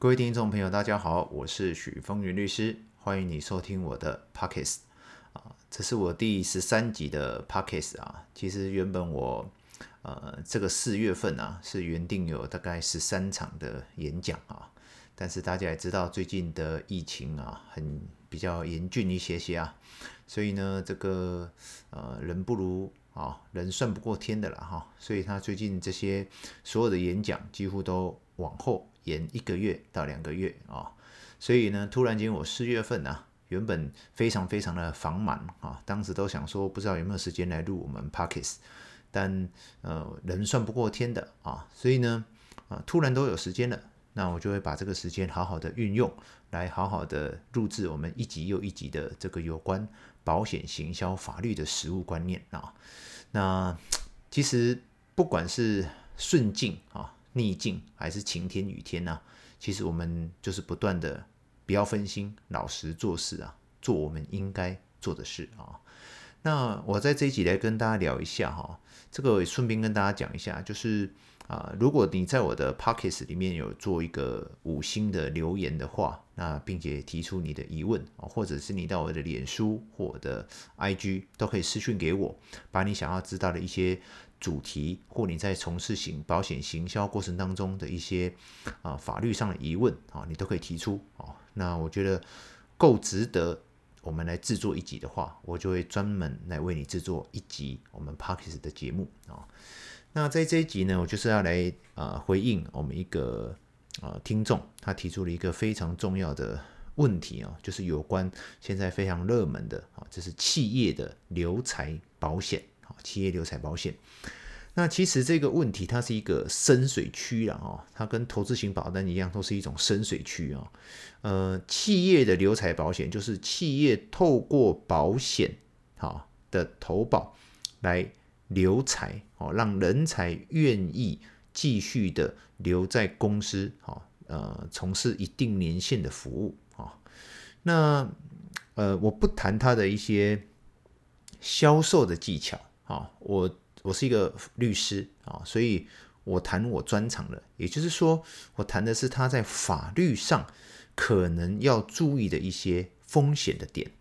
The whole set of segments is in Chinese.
各位听众朋友，大家好，我是许峰云律师，欢迎你收听我的 Podcast 啊，这是我第十三集的 Podcast 啊。其实原本我呃这个四月份啊是原定有大概十三场的演讲啊，但是大家也知道最近的疫情啊很比较严峻一些些啊，所以呢这个呃人不如。啊，人算不过天的了哈，所以他最近这些所有的演讲几乎都往后延一个月到两个月啊，所以呢，突然间我四月份啊，原本非常非常的繁忙啊，当时都想说不知道有没有时间来录我们 Podcast，但呃人算不过天的啊，所以呢啊突然都有时间了，那我就会把这个时间好好的运用，来好好的录制我们一集又一集的这个有关保险行销法律的实务观念啊。那其实不管是顺境啊、逆境，还是晴天雨天呐，其实我们就是不断的不要分心，老实做事啊，做我们应该做的事啊。那我在这一集来跟大家聊一下哈，这个顺便跟大家讲一下，就是。啊，如果你在我的 Podcast 里面有做一个五星的留言的话，那并且提出你的疑问，或者是你到我的脸书或我的 IG 都可以私讯给我，把你想要知道的一些主题，或你在从事行保险行销过程当中的一些啊法律上的疑问啊，你都可以提出啊。那我觉得够值得我们来制作一集的话，我就会专门来为你制作一集我们 Podcast 的节目啊。那在这一集呢，我就是要来啊、回应我们一个啊、听众，他提出了一个非常重要的问题啊，就是有关现在非常热门的啊，这是企业的留才保险啊，企业留才保险。那其实这个问题它是一个深水区了，哦，它跟投资型保单一样，都是一种深水区哦。呃，企业的留才保险就是企业透过保险好的投保来。留才哦，让人才愿意继续的留在公司，哈，呃，从事一定年限的服务啊。那呃，我不谈它的一些销售的技巧啊，我我是一个律师啊，所以我谈我专长的，也就是说，我谈的是他在法律上可能要注意的一些风险的点。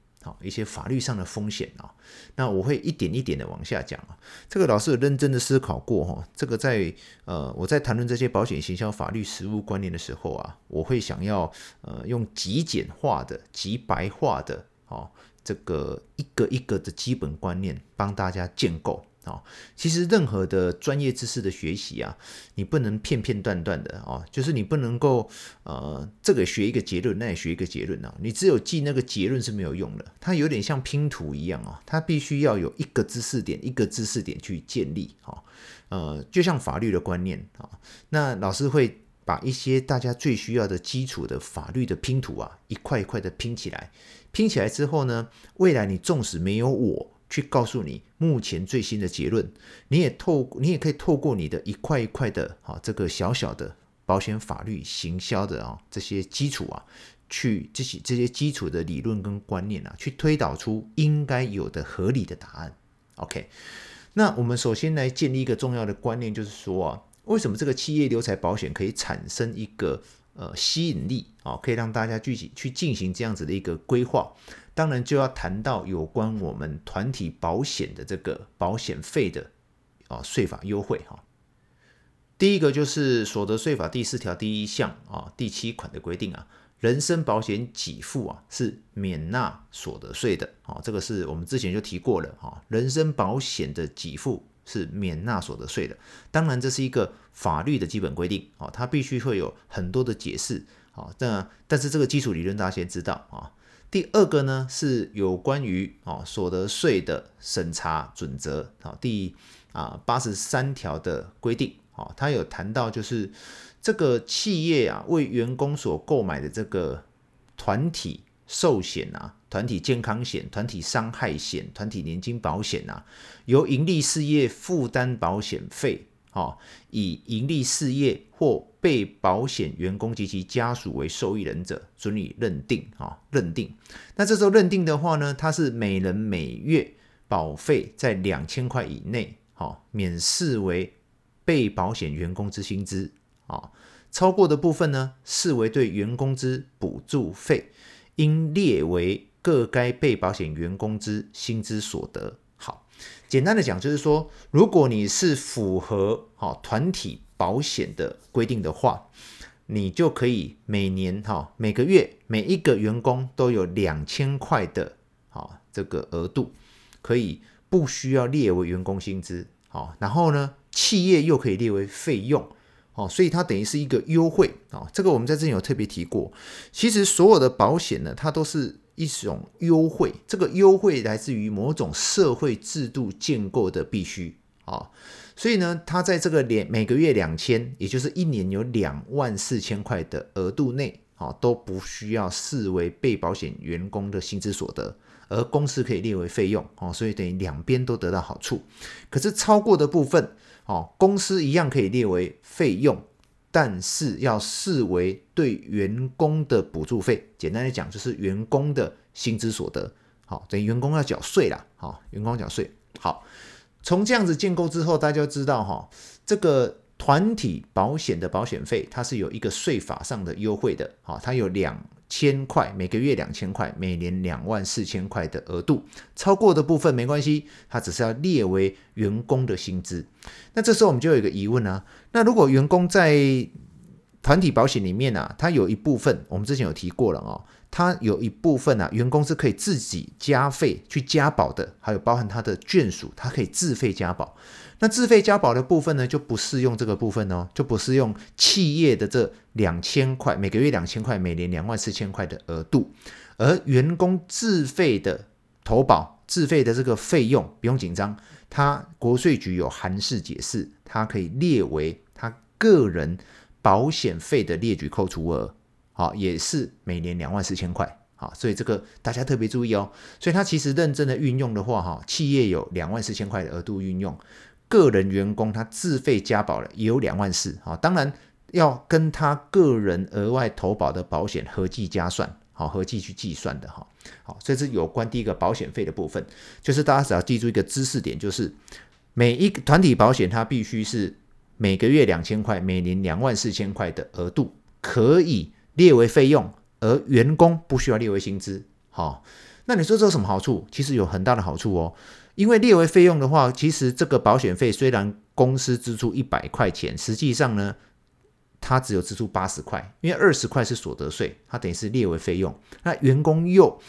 一些法律上的风险啊，那我会一点一点的往下讲啊。这个老师有认真的思考过哈，这个在呃我在谈论这些保险行销法律实务观念的时候啊，我会想要呃用极简化的、极白化的哦，这个一个一个的基本观念帮大家建构。哦，其实任何的专业知识的学习啊，你不能片片段段的哦，就是你不能够呃，这个学一个结论，那也学一个结论啊，你只有记那个结论是没有用的，它有点像拼图一样啊，它必须要有一个知识点一个知识点去建立啊，呃，就像法律的观念啊，那老师会把一些大家最需要的基础的法律的拼图啊，一块一块的拼起来，拼起来之后呢，未来你纵使没有我。去告诉你目前最新的结论，你也透，你也可以透过你的一块一块的啊，这个小小的保险法律行销的啊这些基础啊，去这些这些基础的理论跟观念啊，去推导出应该有的合理的答案。OK，那我们首先来建立一个重要的观念，就是说啊，为什么这个企业留才保险可以产生一个呃吸引力啊，可以让大家具体去进行这样子的一个规划。当然就要谈到有关我们团体保险的这个保险费的啊税法优惠哈。第一个就是所得税法第四条第一项啊第七款的规定啊，人身保险给付啊是免纳所得税的啊，这个是我们之前就提过了哈，人身保险的给付是免纳所得税的。当然这是一个法律的基本规定啊，它必须会有很多的解释啊，但但是这个基础理论大家先知道啊。第二个呢是有关于啊所得税的审查准则啊，第啊八十三条的规定啊，它有谈到就是这个企业啊为员工所购买的这个团体寿险啊、团体健康险、团体伤害险、团体年金保险啊，由营利事业负担保险费。哦，以营利事业或被保险员工及其家属为受益人者，准予认定啊，认定。那这时候认定的话呢，它是每人每月保费在两千块以内，好，免视为被保险员工之薪资啊。超过的部分呢，视为对员工之补助费，应列为各该被保险员工之薪资所得。好，简单的讲就是说，如果你是符合好团体保险的规定的话，你就可以每年哈每个月每一个员工都有两千块的好这个额度，可以不需要列为员工薪资。好，然后呢，企业又可以列为费用。哦，所以它等于是一个优惠啊。这个我们在这里有特别提过。其实所有的保险呢，它都是一种优惠。这个优惠来自于某种社会制度建构的必须啊。所以呢，它在这个两每个月两千，也就是一年有两万四千块的额度内，啊，都不需要视为被保险员工的薪资所得，而公司可以列为费用，哦，所以等于两边都得到好处。可是超过的部分，哦，公司一样可以列为费用，但是要视为对员工的补助费。简单来讲，就是员工的薪资所得，好，等于员工要缴税啦，好，员工缴税，好。从这样子建构之后，大家就知道哈，这个团体保险的保险费它是有一个税法上的优惠的，好，它有两千块，每个月两千块，每年两万四千块的额度，超过的部分没关系，它只是要列为员工的薪资。那这时候我们就有一个疑问啊，那如果员工在团体保险里面啊，它有一部分，我们之前有提过了哦。它有一部分啊，员工是可以自己加费去加保的，还有包含他的眷属，他可以自费加保。那自费加保的部分呢，就不适用这个部分哦，就不适用企业的这两千块，每个月两千块，每年两万四千块的额度。而员工自费的投保、自费的这个费用，不用紧张，他国税局有函释解释，它可以列为他个人保险费的列举扣除额。好，也是每年两万四千块，好，所以这个大家特别注意哦。所以它其实认真的运用的话，哈，企业有两万四千块的额度运用，个人员工他自费加保了也有两万四，好，当然要跟他个人额外投保的保险合计加算，好，合计去计算的哈，好，所以是有关第一个保险费的部分，就是大家只要记住一个知识点，就是每一个团体保险它必须是每个月两千块，每年两万四千块的额度可以。列为费用，而员工不需要列为薪资。好，那你说这有什么好处？其实有很大的好处哦。因为列为费用的话，其实这个保险费虽然公司支出一百块钱，实际上呢，它只有支出八十块，因为二十块是所得税，它等于是列为费用。那员工又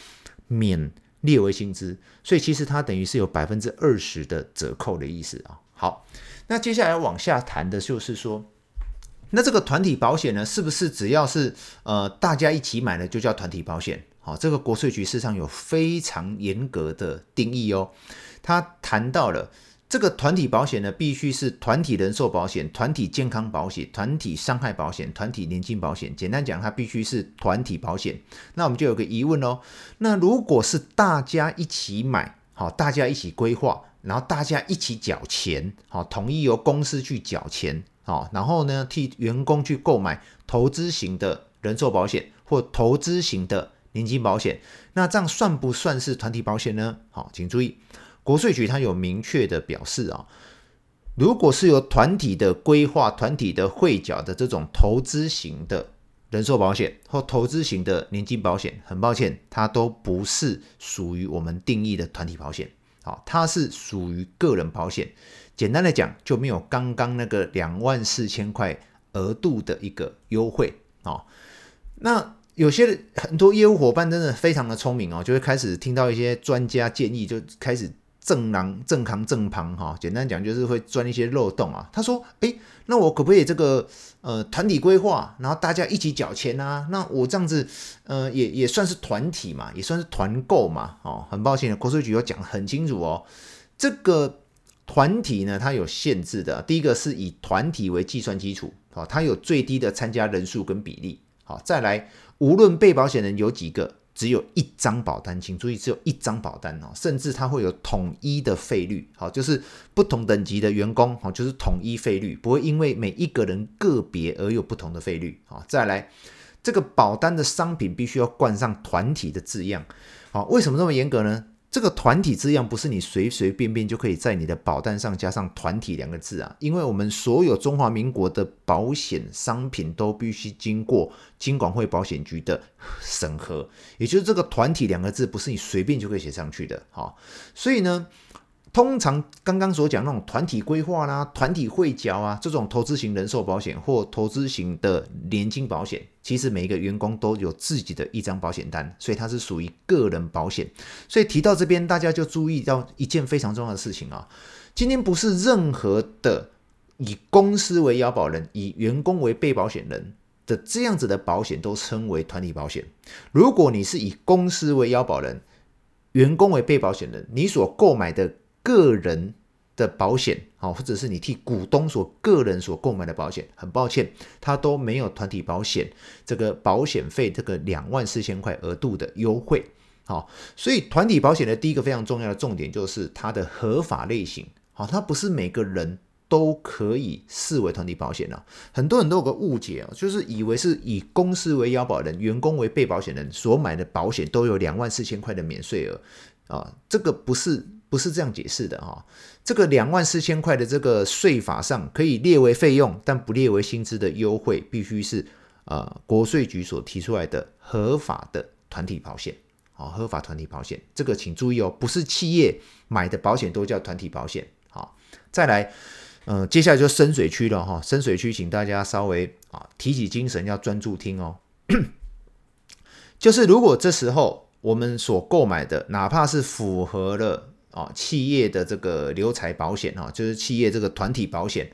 免列为薪资，所以其实它等于是有百分之二十的折扣的意思啊。好，那接下来往下谈的就是说。那这个团体保险呢，是不是只要是呃大家一起买的就叫团体保险？好，这个国税局事实上有非常严格的定义哦。他谈到了这个团体保险呢，必须是团体人寿保险、团体健康保险、团体伤害保险、团体年金保险。简单讲，它必须是团体保险。那我们就有个疑问哦，那如果是大家一起买，好，大家一起规划，然后大家一起缴钱，好，统一由公司去缴钱。好，然后呢，替员工去购买投资型的人寿保险或投资型的年金保险，那这样算不算是团体保险呢？好，请注意，国税局它有明确的表示啊，如果是由团体的规划、团体的汇缴的这种投资型的人寿保险或投资型的年金保险，很抱歉，它都不是属于我们定义的团体保险。它是属于个人保险。简单的讲，就没有刚刚那个两万四千块额度的一个优惠哦。那有些很多业务伙伴真的非常的聪明哦，就会开始听到一些专家建议，就开始正囊正扛正旁哈。简单讲就是会钻一些漏洞啊。他说：“诶，那我可不可以这个呃团体规划，然后大家一起缴钱啊？那我这样子呃也也算是团体嘛，也算是团购嘛。哦，很抱歉，国税局有讲很清楚哦，这个。”团体呢，它有限制的。第一个是以团体为计算基础，好，它有最低的参加人数跟比例，好，再来，无论被保险人有几个，只有一张保单，请注意，只有一张保单哦，甚至它会有统一的费率，好，就是不同等级的员工，好，就是统一费率，不会因为每一个人个别而有不同的费率，好，再来，这个保单的商品必须要冠上团体的字样，好，为什么这么严格呢？这个团体字样不是你随随便便就可以在你的保单上加上“团体”两个字啊，因为我们所有中华民国的保险商品都必须经过金管会保险局的审核，也就是这个“团体”两个字不是你随便就可以写上去的，哈，所以呢。通常刚刚所讲那种团体规划啦、团体汇缴啊，这种投资型人寿保险或投资型的年金保险，其实每一个员工都有自己的一张保险单，所以它是属于个人保险。所以提到这边，大家就注意到一件非常重要的事情啊，今天不是任何的以公司为要保人、以员工为被保险人的这样子的保险都称为团体保险。如果你是以公司为要保人、员工为被保险人，你所购买的个人的保险好，或者是你替股东所个人所购买的保险，很抱歉，它都没有团体保险这个保险费这个两万四千块额度的优惠。好，所以团体保险的第一个非常重要的重点就是它的合法类型。好，它不是每个人都可以视为团体保险的。很多人都有个误解啊，就是以为是以公司为腰保人，员工为被保险人所买的保险都有两万四千块的免税额啊，这个不是。不是这样解释的哈，这个两万四千块的这个税法上可以列为费用，但不列为薪资的优惠，必须是呃国税局所提出来的合法的团体保险，好，合法团体保险，这个请注意哦，不是企业买的保险都叫团体保险，好，再来，呃，接下来就深水区了哈，深水区，请大家稍微啊提起精神，要专注听哦，就是如果这时候我们所购买的，哪怕是符合了。啊，企业的这个留财保险哈，就是企业这个团体保险，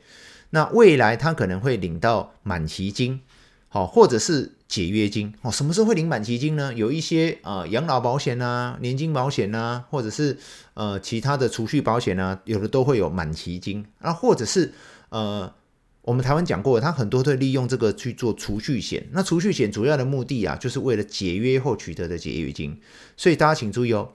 那未来他可能会领到满期金，好，或者是解约金哦。什么时候会领满期金呢？有一些啊养老保险啊、年金保险啊，或者是呃其他的储蓄保险啊，有的都会有满期金啊，或者是呃我们台湾讲过，他很多都利用这个去做储蓄险。那储蓄险主要的目的啊，就是为了解约后取得的解约金，所以大家请注意哦。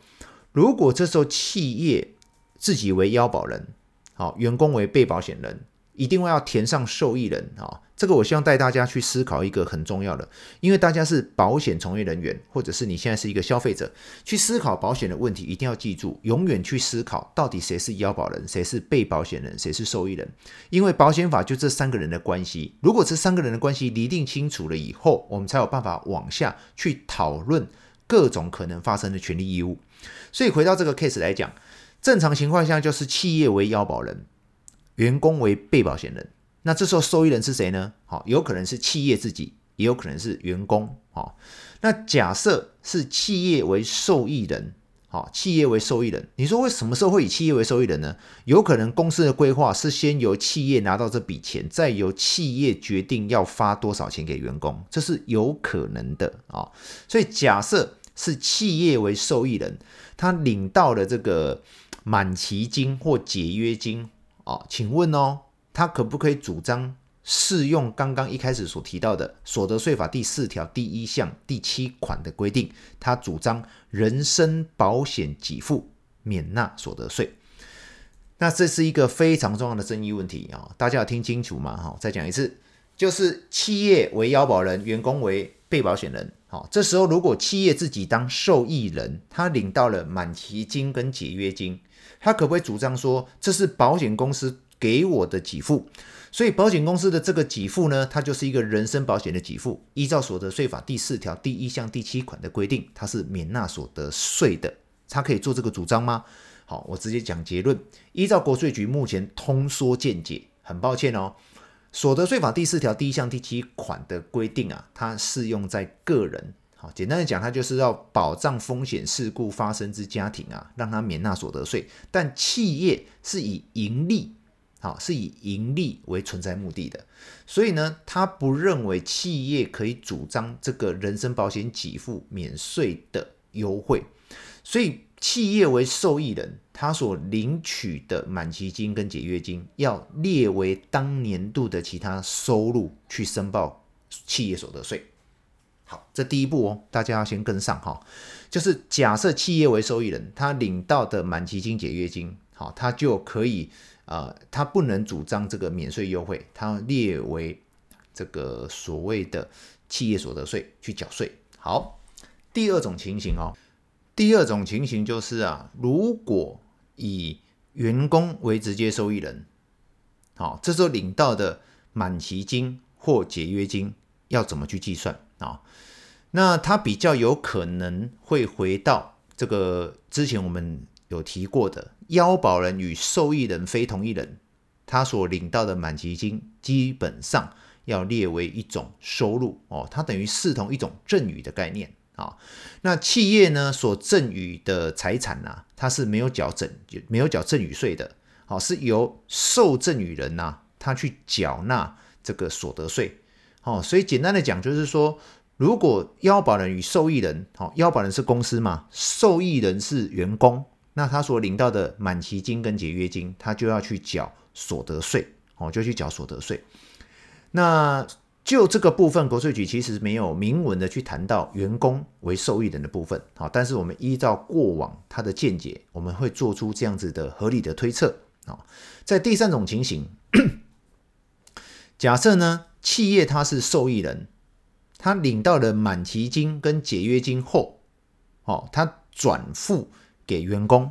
如果这时候企业自己为腰保人，好，员工为被保险人，一定会要填上受益人啊。这个我希望带大家去思考一个很重要的，因为大家是保险从业人员，或者是你现在是一个消费者，去思考保险的问题，一定要记住，永远去思考到底谁是腰保人，谁是被保险人，谁是受益人。因为保险法就这三个人的关系，如果这三个人的关系厘定清楚了以后，我们才有办法往下去讨论各种可能发生的权利义务。所以回到这个 case 来讲，正常情况下就是企业为要保人，员工为被保险人。那这时候受益人是谁呢？好，有可能是企业自己，也有可能是员工。好，那假设是企业为受益人，好，企业为受益人，你说为什么时候会以企业为受益人呢？有可能公司的规划是先由企业拿到这笔钱，再由企业决定要发多少钱给员工，这是有可能的啊。所以假设。是企业为受益人，他领到了这个满期金或解约金啊，请问哦，他可不可以主张适用刚刚一开始所提到的所得税法第四条第一项第七款的规定？他主张人身保险给付免纳所得税。那这是一个非常重要的争议问题啊，大家要听清楚嘛哈，再讲一次，就是企业为腰保人，员工为被保险人。好，这时候如果企业自己当受益人，他领到了满期金跟解约金，他可不可以主张说，这是保险公司给我的给付？所以保险公司的这个给付呢，它就是一个人身保险的给付，依照所得税法第四条第一项第七款的规定，它是免纳所得税的，他可以做这个主张吗？好，我直接讲结论，依照国税局目前通说见解，很抱歉哦。所得税法第四条第一项第七款的规定啊，它适用在个人。好，简单的讲，它就是要保障风险事故发生之家庭啊，让它免纳所得税。但企业是以盈利，好，是以盈利为存在目的的，所以呢，他不认为企业可以主张这个人身保险给付免税的优惠，所以。企业为受益人，他所领取的满期金跟解约金要列为当年度的其他收入去申报企业所得税。好，这第一步哦，大家要先跟上哈。就是假设企业为受益人，他领到的满期金、解约金，好，他就可以、呃，他不能主张这个免税优惠，他列为这个所谓的企业所得税去缴税。好，第二种情形哦。第二种情形就是啊，如果以员工为直接受益人，好，这时候领到的满期金或解约金要怎么去计算啊？那他比较有可能会回到这个之前我们有提过的，腰保人与受益人非同一人，他所领到的满期金基本上要列为一种收入哦，它等于视同一种赠与的概念啊。那企业呢所赠与的财产呢，它是没有缴赠没有缴赠与税的，好，是由受赠与人呐他去缴纳这个所得税，哦，所以简单的讲就是说。如果要保人与受益人，好，要保人是公司嘛，受益人是员工，那他所领到的满期金跟解约金，他就要去缴所得税，哦，就去缴所得税。那就这个部分，国税局其实没有明文的去谈到员工为受益人的部分，好，但是我们依照过往他的见解，我们会做出这样子的合理的推测，啊，在第三种情形，假设呢，企业它是受益人。他领到了满期金跟解约金后，哦，他转付给员工，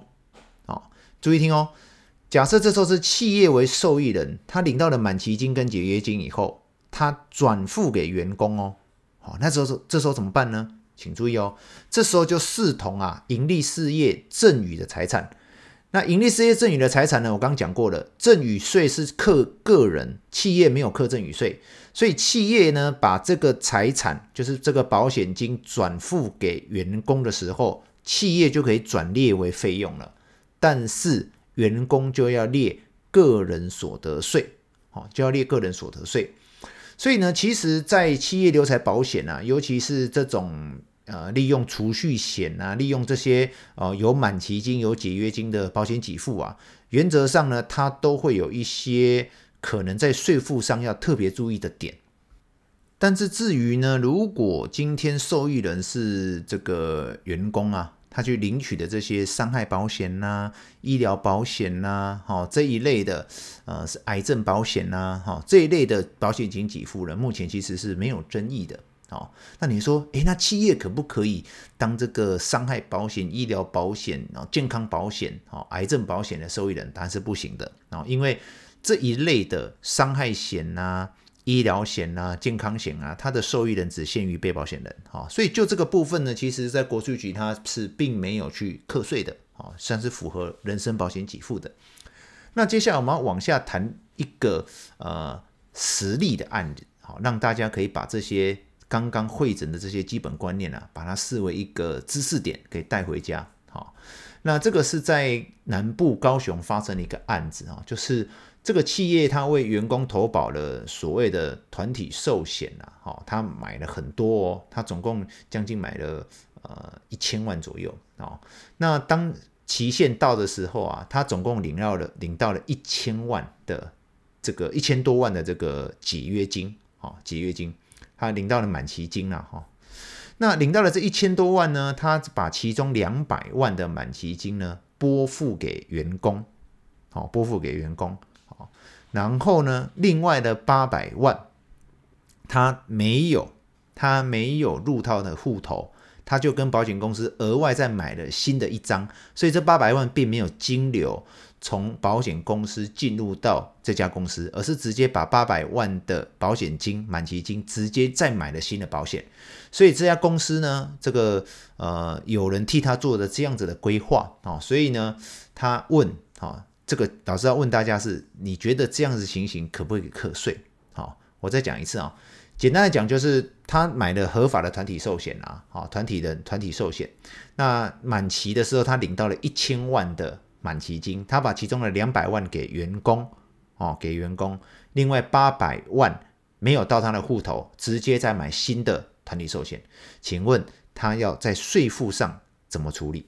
哦，注意听哦。假设这时候是企业为受益人，他领到了满期金跟解约金以后，他转付给员工哦，好，那时候这时候怎么办呢？请注意哦，这时候就视同啊盈利事业赠与的财产。那盈利事业赠与的财产呢？我刚刚讲过了，赠与税是课个人，企业没有课赠与税，所以企业呢把这个财产，就是这个保险金转付给员工的时候，企业就可以转列为费用了，但是员工就要列个人所得税，好，就要列个人所得税。所以呢，其实，在企业留财保险啊，尤其是这种。呃，利用储蓄险啊，利用这些呃有满期金、有解约金的保险给付啊，原则上呢，它都会有一些可能在税负上要特别注意的点。但是至于呢，如果今天受益人是这个员工啊，他去领取的这些伤害保险呐、啊、医疗保险呐、啊，哈这一类的，呃是癌症保险呐、啊，哈这一类的保险金给付呢，目前其实是没有争议的。哦，那你说，诶，那企业可不可以当这个伤害保险、医疗保险、啊健康保险、哦癌症保险的受益人？当然是不行的啊，因为这一类的伤害险呐、医疗险啊、健康险啊，它的受益人只限于被保险人啊，所以就这个部分呢，其实在国税局它是并没有去课税的啊，算是符合人身保险给付的。那接下来我们要往下谈一个呃实例的案子，好，让大家可以把这些。刚刚会诊的这些基本观念啊，把它视为一个知识点，可以带回家。好，那这个是在南部高雄发生的一个案子啊，就是这个企业它为员工投保了所谓的团体寿险啊，好，他买了很多哦，他总共将近买了呃一千万左右啊。那当期限到的时候啊，他总共领到了领到了一千万的这个一千多万的这个解约金啊，解约金。他领到了满期金了哈，那领到了这一千多万呢，他把其中两百万的满期金呢拨付给员工，好，拨付给员工，然后呢，另外的八百万他没有，他没有入套的户头，他就跟保险公司额外再买了新的一张，所以这八百万并没有金流。从保险公司进入到这家公司，而是直接把八百万的保险金满期金直接再买了新的保险，所以这家公司呢，这个呃有人替他做的这样子的规划啊，所以呢，他问啊，这个老师要问大家是，你觉得这样子情形可不可以课税？好，我再讲一次啊，简单的讲就是他买了合法的团体寿险啊，好，团体的团体寿险，那满期的时候他领到了一千万的。满期金，他把其中的两百万给员工，哦，给员工，另外八百万没有到他的户头，直接再买新的团体寿险。请问他要在税负上怎么处理？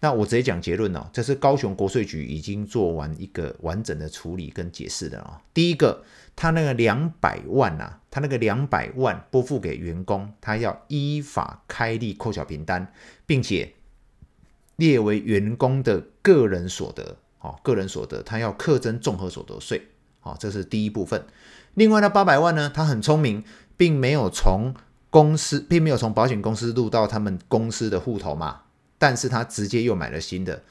那我直接讲结论哦，这是高雄国税局已经做完一个完整的处理跟解释的啊。第一个，他那个两百万呐、啊，他那个两百万拨付给员工，他要依法开立扣缴凭单，并且。列为员工的个人所得，好，个人所得，他要课征综合所得税，好，这是第一部分。另外呢，八百万呢，他很聪明，并没有从公司，并没有从保险公司入到他们公司的户头嘛，但是他直接又买了新的，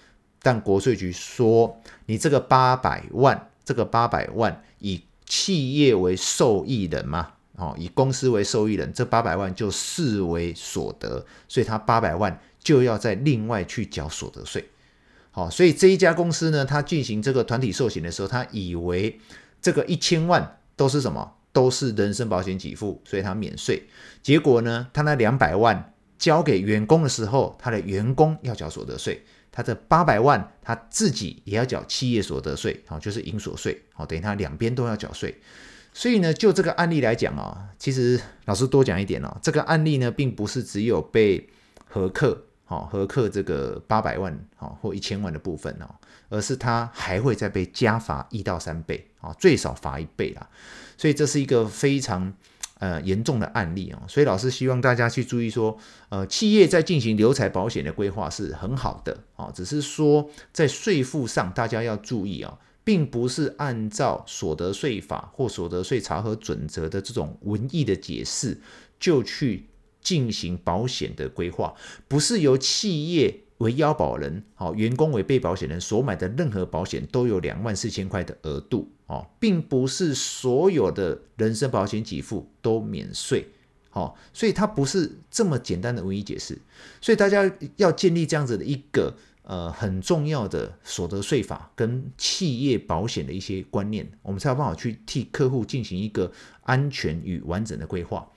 但国税局说你这个八百万，这个八百万以企业为受益人嘛，哦，以公司为受益人，这八百万就视为所得，所以他八百万就要再另外去缴所得税。好，所以这一家公司呢，他进行这个团体寿险的时候，他以为这个一千万都是什么？都是人身保险给付，所以他免税。结果呢，他那两百万交给员工的时候，他的员工要缴所得税；他这八百万他自己也要缴企业所得税，好，就是营所税，好，等于他两边都要缴税。所以呢，就这个案例来讲啊，其实老师多讲一点哦，这个案例呢，并不是只有被核课，好，核课这个八百万，好，或一千万的部分哦，而是他还会再被加罚一到三倍，啊，最少罚一倍啦。所以这是一个非常呃严重的案例啊，所以老师希望大家去注意说，呃，企业在进行留财保险的规划是很好的啊，只是说在税负上大家要注意啊，并不是按照所得税法或所得税查核准则的这种文义的解释就去进行保险的规划，不是由企业为腰保人，好，员工为被保险人所买的任何保险都有两万四千块的额度。哦，并不是所有的人身保险给付都免税，哦，所以它不是这么简单的文义解释，所以大家要建立这样子的一个呃很重要的所得税法跟企业保险的一些观念，我们才有办法去替客户进行一个安全与完整的规划。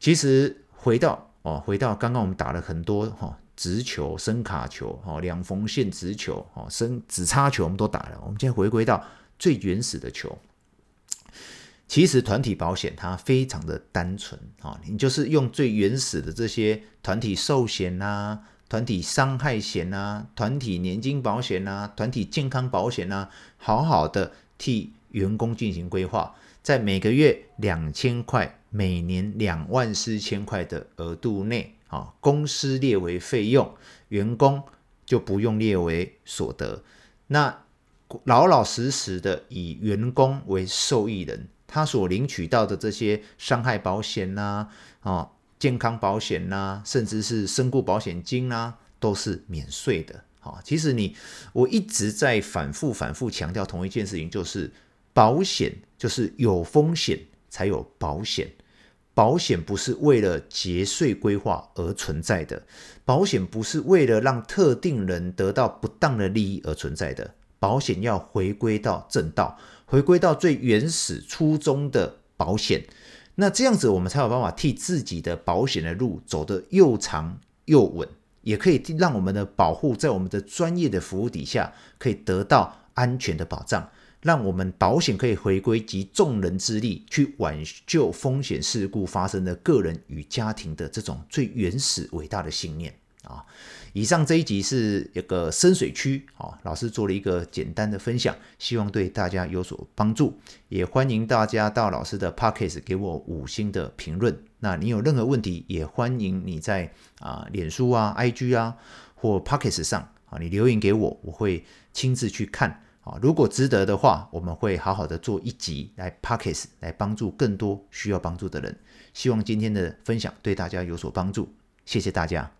其实回到哦，回到刚刚我们打了很多哈、直球、伸卡球、哦、两缝线直球、哦、伸直插球，我们都打了，我们现在回归到。最原始的球，其实团体保险它非常的单纯啊，你就是用最原始的这些团体寿险呐、团体伤害险呐、团体年金保险呐、团体健康保险呐，好好的替员工进行规划，在每个月两千块、每年两万四千块的额度内啊，公司列为费用，员工就不用列为所得。那老老实实的以员工为受益人，他所领取到的这些伤害保险呐、啊，健康保险呐、甚至是身故保险金呐、都是免税的。啊，其实你我一直在反复反复强调同一件事情，就是保险就是有风险才有保险，保险不是为了节税规划而存在的，保险不是为了让特定人得到不当的利益而存在的。保险要回归到正道，回归到最原始初衷的保险，那这样子我们才有办法替自己的保险的路走得又长又稳，也可以让我们的保护在我们的专业的服务底下可以得到安全的保障，让我们保险可以回归集众人之力去挽救风险事故发生的个人与家庭的这种最原始伟大的信念。啊，以上这一集是一个深水区啊，老师做了一个简单的分享，希望对大家有所帮助。也欢迎大家到老师的 Podcast 给我五星的评论。那你有任何问题，也欢迎你在啊脸书啊、IG 啊或 Podcast 上啊，你留言给我，我会亲自去看啊。如果值得的话，我们会好好的做一集来 Podcast 来帮助更多需要帮助的人。希望今天的分享对大家有所帮助，谢谢大家。